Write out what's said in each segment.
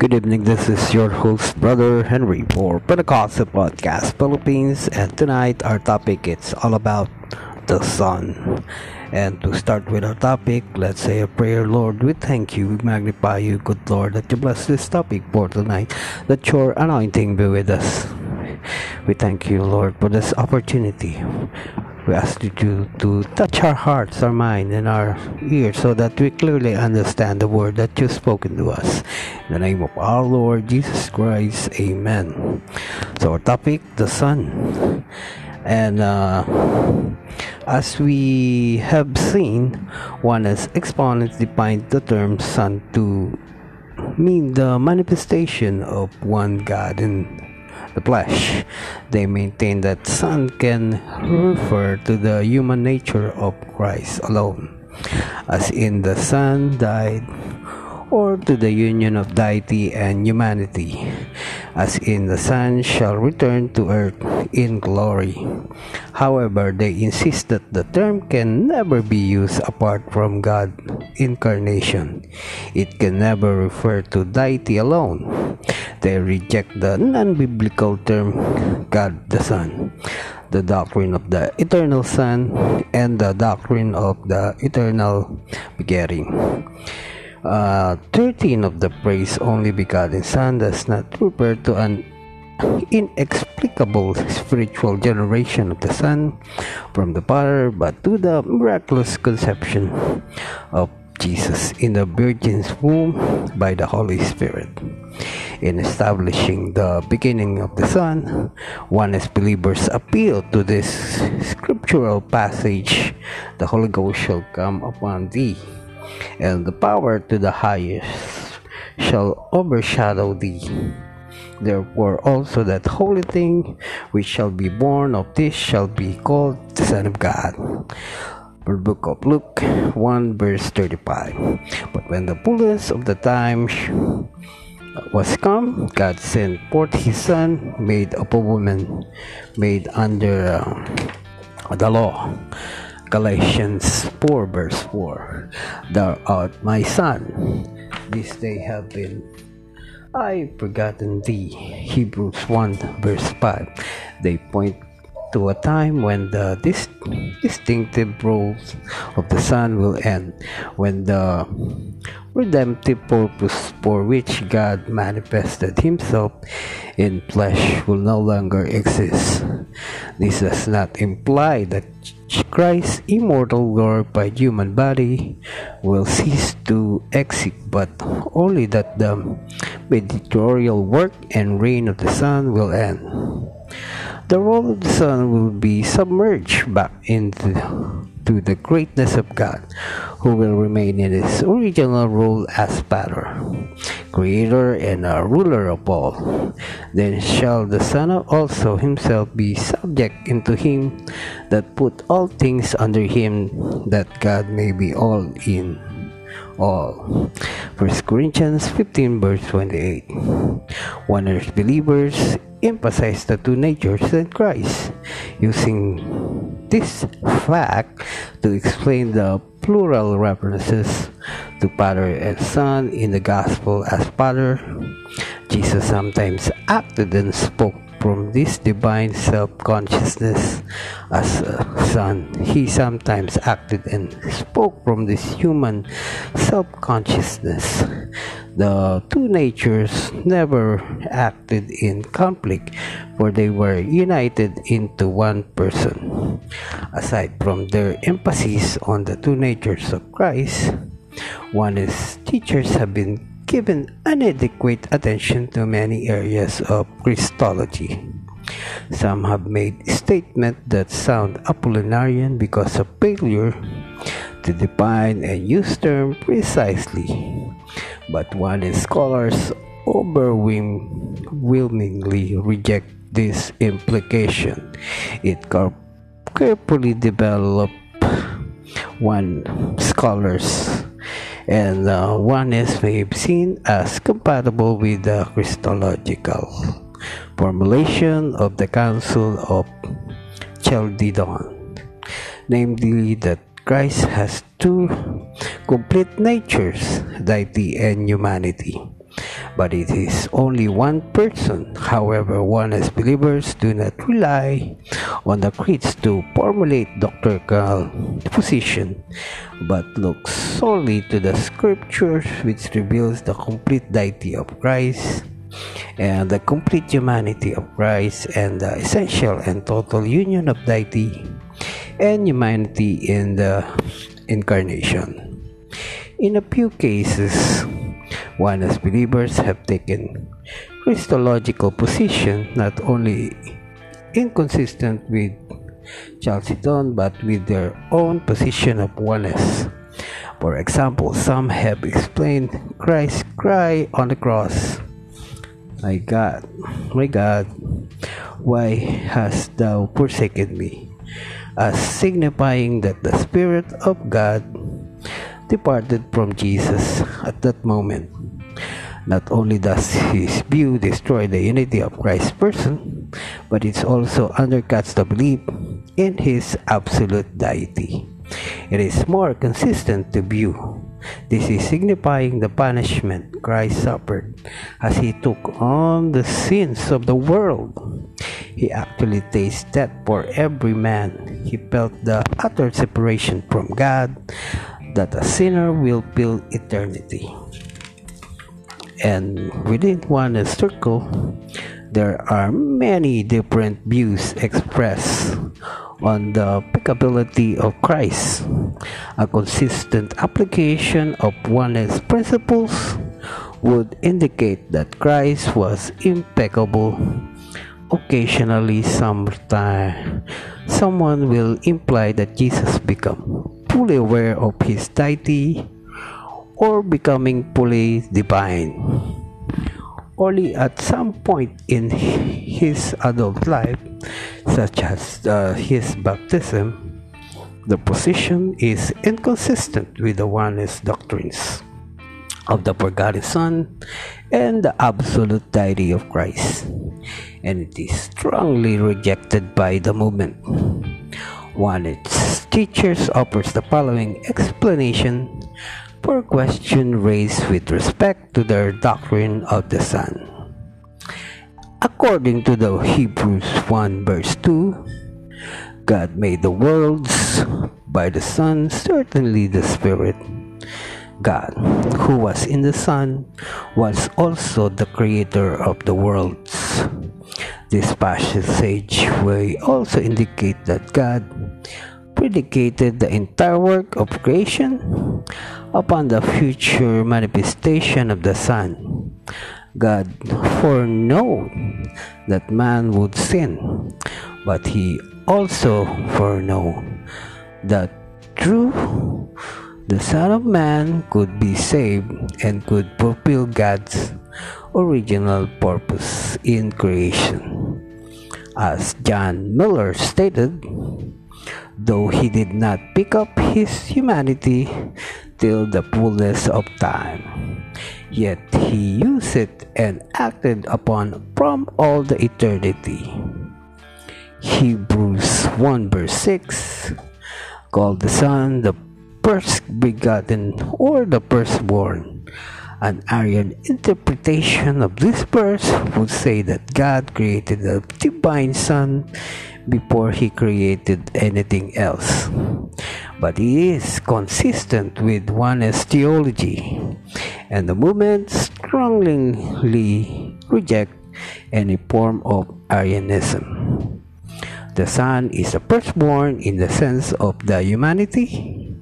Good evening, this is your host, Brother Henry, for Pentecostal Podcast Philippines, and tonight our topic is all about the Son. And to start with our topic, let's say a prayer. Lord, we thank you, we magnify you, good Lord, that you bless this topic for tonight, that your anointing be with us. We thank you, Lord, for this opportunity we ask you to, to touch our hearts, our mind, and our ears so that we clearly understand the word that you've spoken to us. In the name of our Lord Jesus Christ, amen. So, our topic, the Son. And uh, as we have seen, Oneness exponents defined the term Son to mean the manifestation of one God in the flesh. They maintain that Son can refer to the human nature of Christ alone, as in the Son died or to the union of deity and humanity, as in the Son shall return to earth in glory. However, they insist that the term can never be used apart from God incarnation. It can never refer to deity alone. They reject the non-biblical term God the Son the doctrine of the eternal Son and the doctrine of the eternal begetting uh, 13 of the praise only begotten Son does not refer to an inexplicable spiritual generation of the Son from the Father, but to the miraculous conception of Jesus in the Virgin's womb by the Holy Spirit. In establishing the beginning of the Son, Oneness believers appeal to this scriptural passage, the Holy Ghost shall come upon thee and the power to the highest shall overshadow thee. Therefore also that holy thing which shall be born of this shall be called the Son of God. The book of Luke 1 verse 35. But when the fullness of the time was come, God sent forth his Son, made of a woman, made under uh, the law Galatians 4 verse 4 Thou art my son. This day have been I begotten thee. Hebrews 1 verse 5 they point to a time when the dis- distinctive roles of the Son will end, when the redemptive purpose for which God manifested Himself in flesh will no longer exist. This does not imply that Christ's immortal glorified human body will cease to exist, but only that the mediatorial work and reign of the Son will end. The role of the Son will be submerged back into to the greatness of God, who will remain in his original role as Father, Creator, and a ruler of all. Then shall the Son also himself be subject unto him that put all things under him, that God may be all in all. 1 Corinthians 15 verse 28. Oneness believers emphasize the two natures in Christ, using this fact to explain the plural references to Father and Son in the Gospel as Father. Jesus sometimes acted and spoke from this divine self-consciousness as a son. He sometimes acted and spoke from this human self-consciousness. The two natures never acted in conflict, for they were united into one person. Aside from their emphasis on the two natures of Christ, Oneness teachers have been given inadequate attention to many areas of Christology. Some have made statements that sound Apollinarian because of failure to define and use term precisely. But one scholars overwhelmingly reject this implication. It carefully developed one scholars and uh, Oneness be seen as compatible with the Christological formulation of the Council of Chalcedon, namely that Christ has two complete natures, deity and humanity. But it is only one person. However, oneness believers do not rely on the creeds to formulate doctrinal position, but look solely to the scriptures which reveals the complete deity of Christ and the complete humanity of Christ and the essential and total union of deity and humanity in the incarnation. In a few cases, Oneness believers have taken Christological position not only inconsistent with Chalcedon but with their own position of oneness. For example, some have explained Christ's cry on the cross My God, my God, why hast thou forsaken me? as signifying that the Spirit of God departed from Jesus at that moment. Not only does his view destroy the unity of Christ's person, but it also undercuts the belief in his absolute deity. It is more consistent to view this is signifying the punishment Christ suffered as he took on the sins of the world. He actually tasted death for every man. He felt the utter separation from God that a sinner will feel eternity. And within one circle, there are many different views expressed on the applicability of Christ. A consistent application of oneness principles would indicate that Christ was impeccable. Occasionally, sometime, someone will imply that Jesus became fully aware of his deity or becoming fully divine. Only at some point in his adult life such as uh, his baptism, the position is inconsistent with the oneness doctrines of the begotten Son and the absolute deity of Christ, and it is strongly rejected by the movement. One of its teachers offers the following explanation for question raised with respect to their doctrine of the Son. According to the Hebrews 1 verse 2, God made the worlds by the Son, certainly the Spirit. God, who was in the Son, was also the creator of the worlds. This passage will also indicate that God predicated the entire work of creation upon the future manifestation of the Son. God foreknew that man would sin, but he also foreknew that through the Son of Man could be saved and could fulfill God's original purpose in creation. As John Miller stated, though he did not pick up his humanity till the fullness of time yet he used it and acted upon from all the eternity. Hebrews 1 verse 6 called the Son the first begotten or the firstborn. An Arian interpretation of this verse would say that God created the divine Son before he created anything else. But he is consistent with oneness theology and the movement strongly reject any form of Arianism. The Son is the firstborn in the sense of the humanity,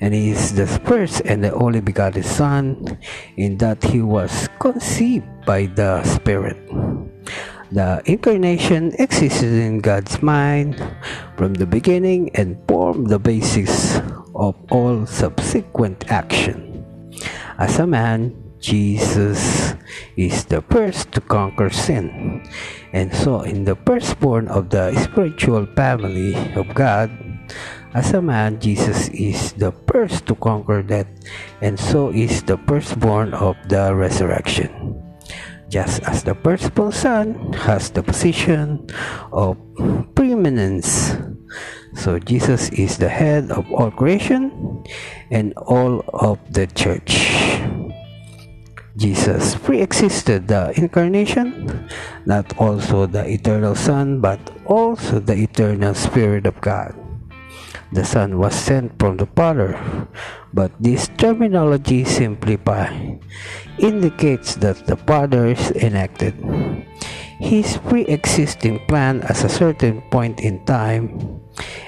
and he is the first and the only begotten Son in that he was conceived by the Spirit. The incarnation existed in God's mind from the beginning and formed the basis of all subsequent action. As a man, Jesus is the first to conquer sin. And so, in the firstborn of the spiritual family of God, as a man, Jesus is the first to conquer death, and so is the firstborn of the resurrection. Just as the firstborn son has the position of preeminence so Jesus is the head of all creation and all of the church. Jesus pre-existed the incarnation, not also the eternal Son, but also the eternal Spirit of God. The Son was sent from the Father, but this terminology simplify indicates that the Father enacted his pre-existing plan at a certain point in time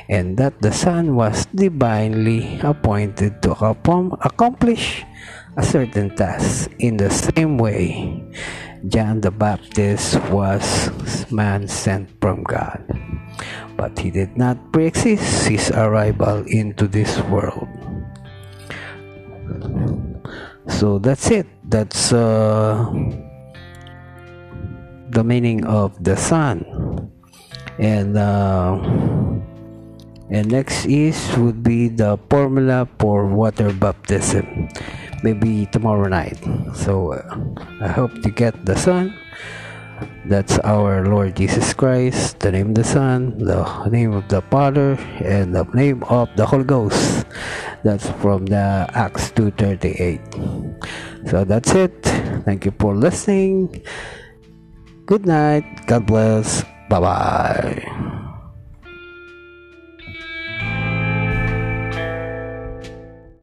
and that the Son was divinely appointed to accomplish a certain task. In the same way, John the Baptist was man sent from God, but he did not pre-exist his arrival into this world. So that's it. That's uh, the meaning of the Son, and. Uh, and next is would be the formula for water baptism maybe tomorrow night so uh, i hope to get the son that's our lord jesus christ the name of the son the name of the father and the name of the holy ghost that's from the acts 238 so that's it. Thank you for listening. Good night. God bless. Bye bye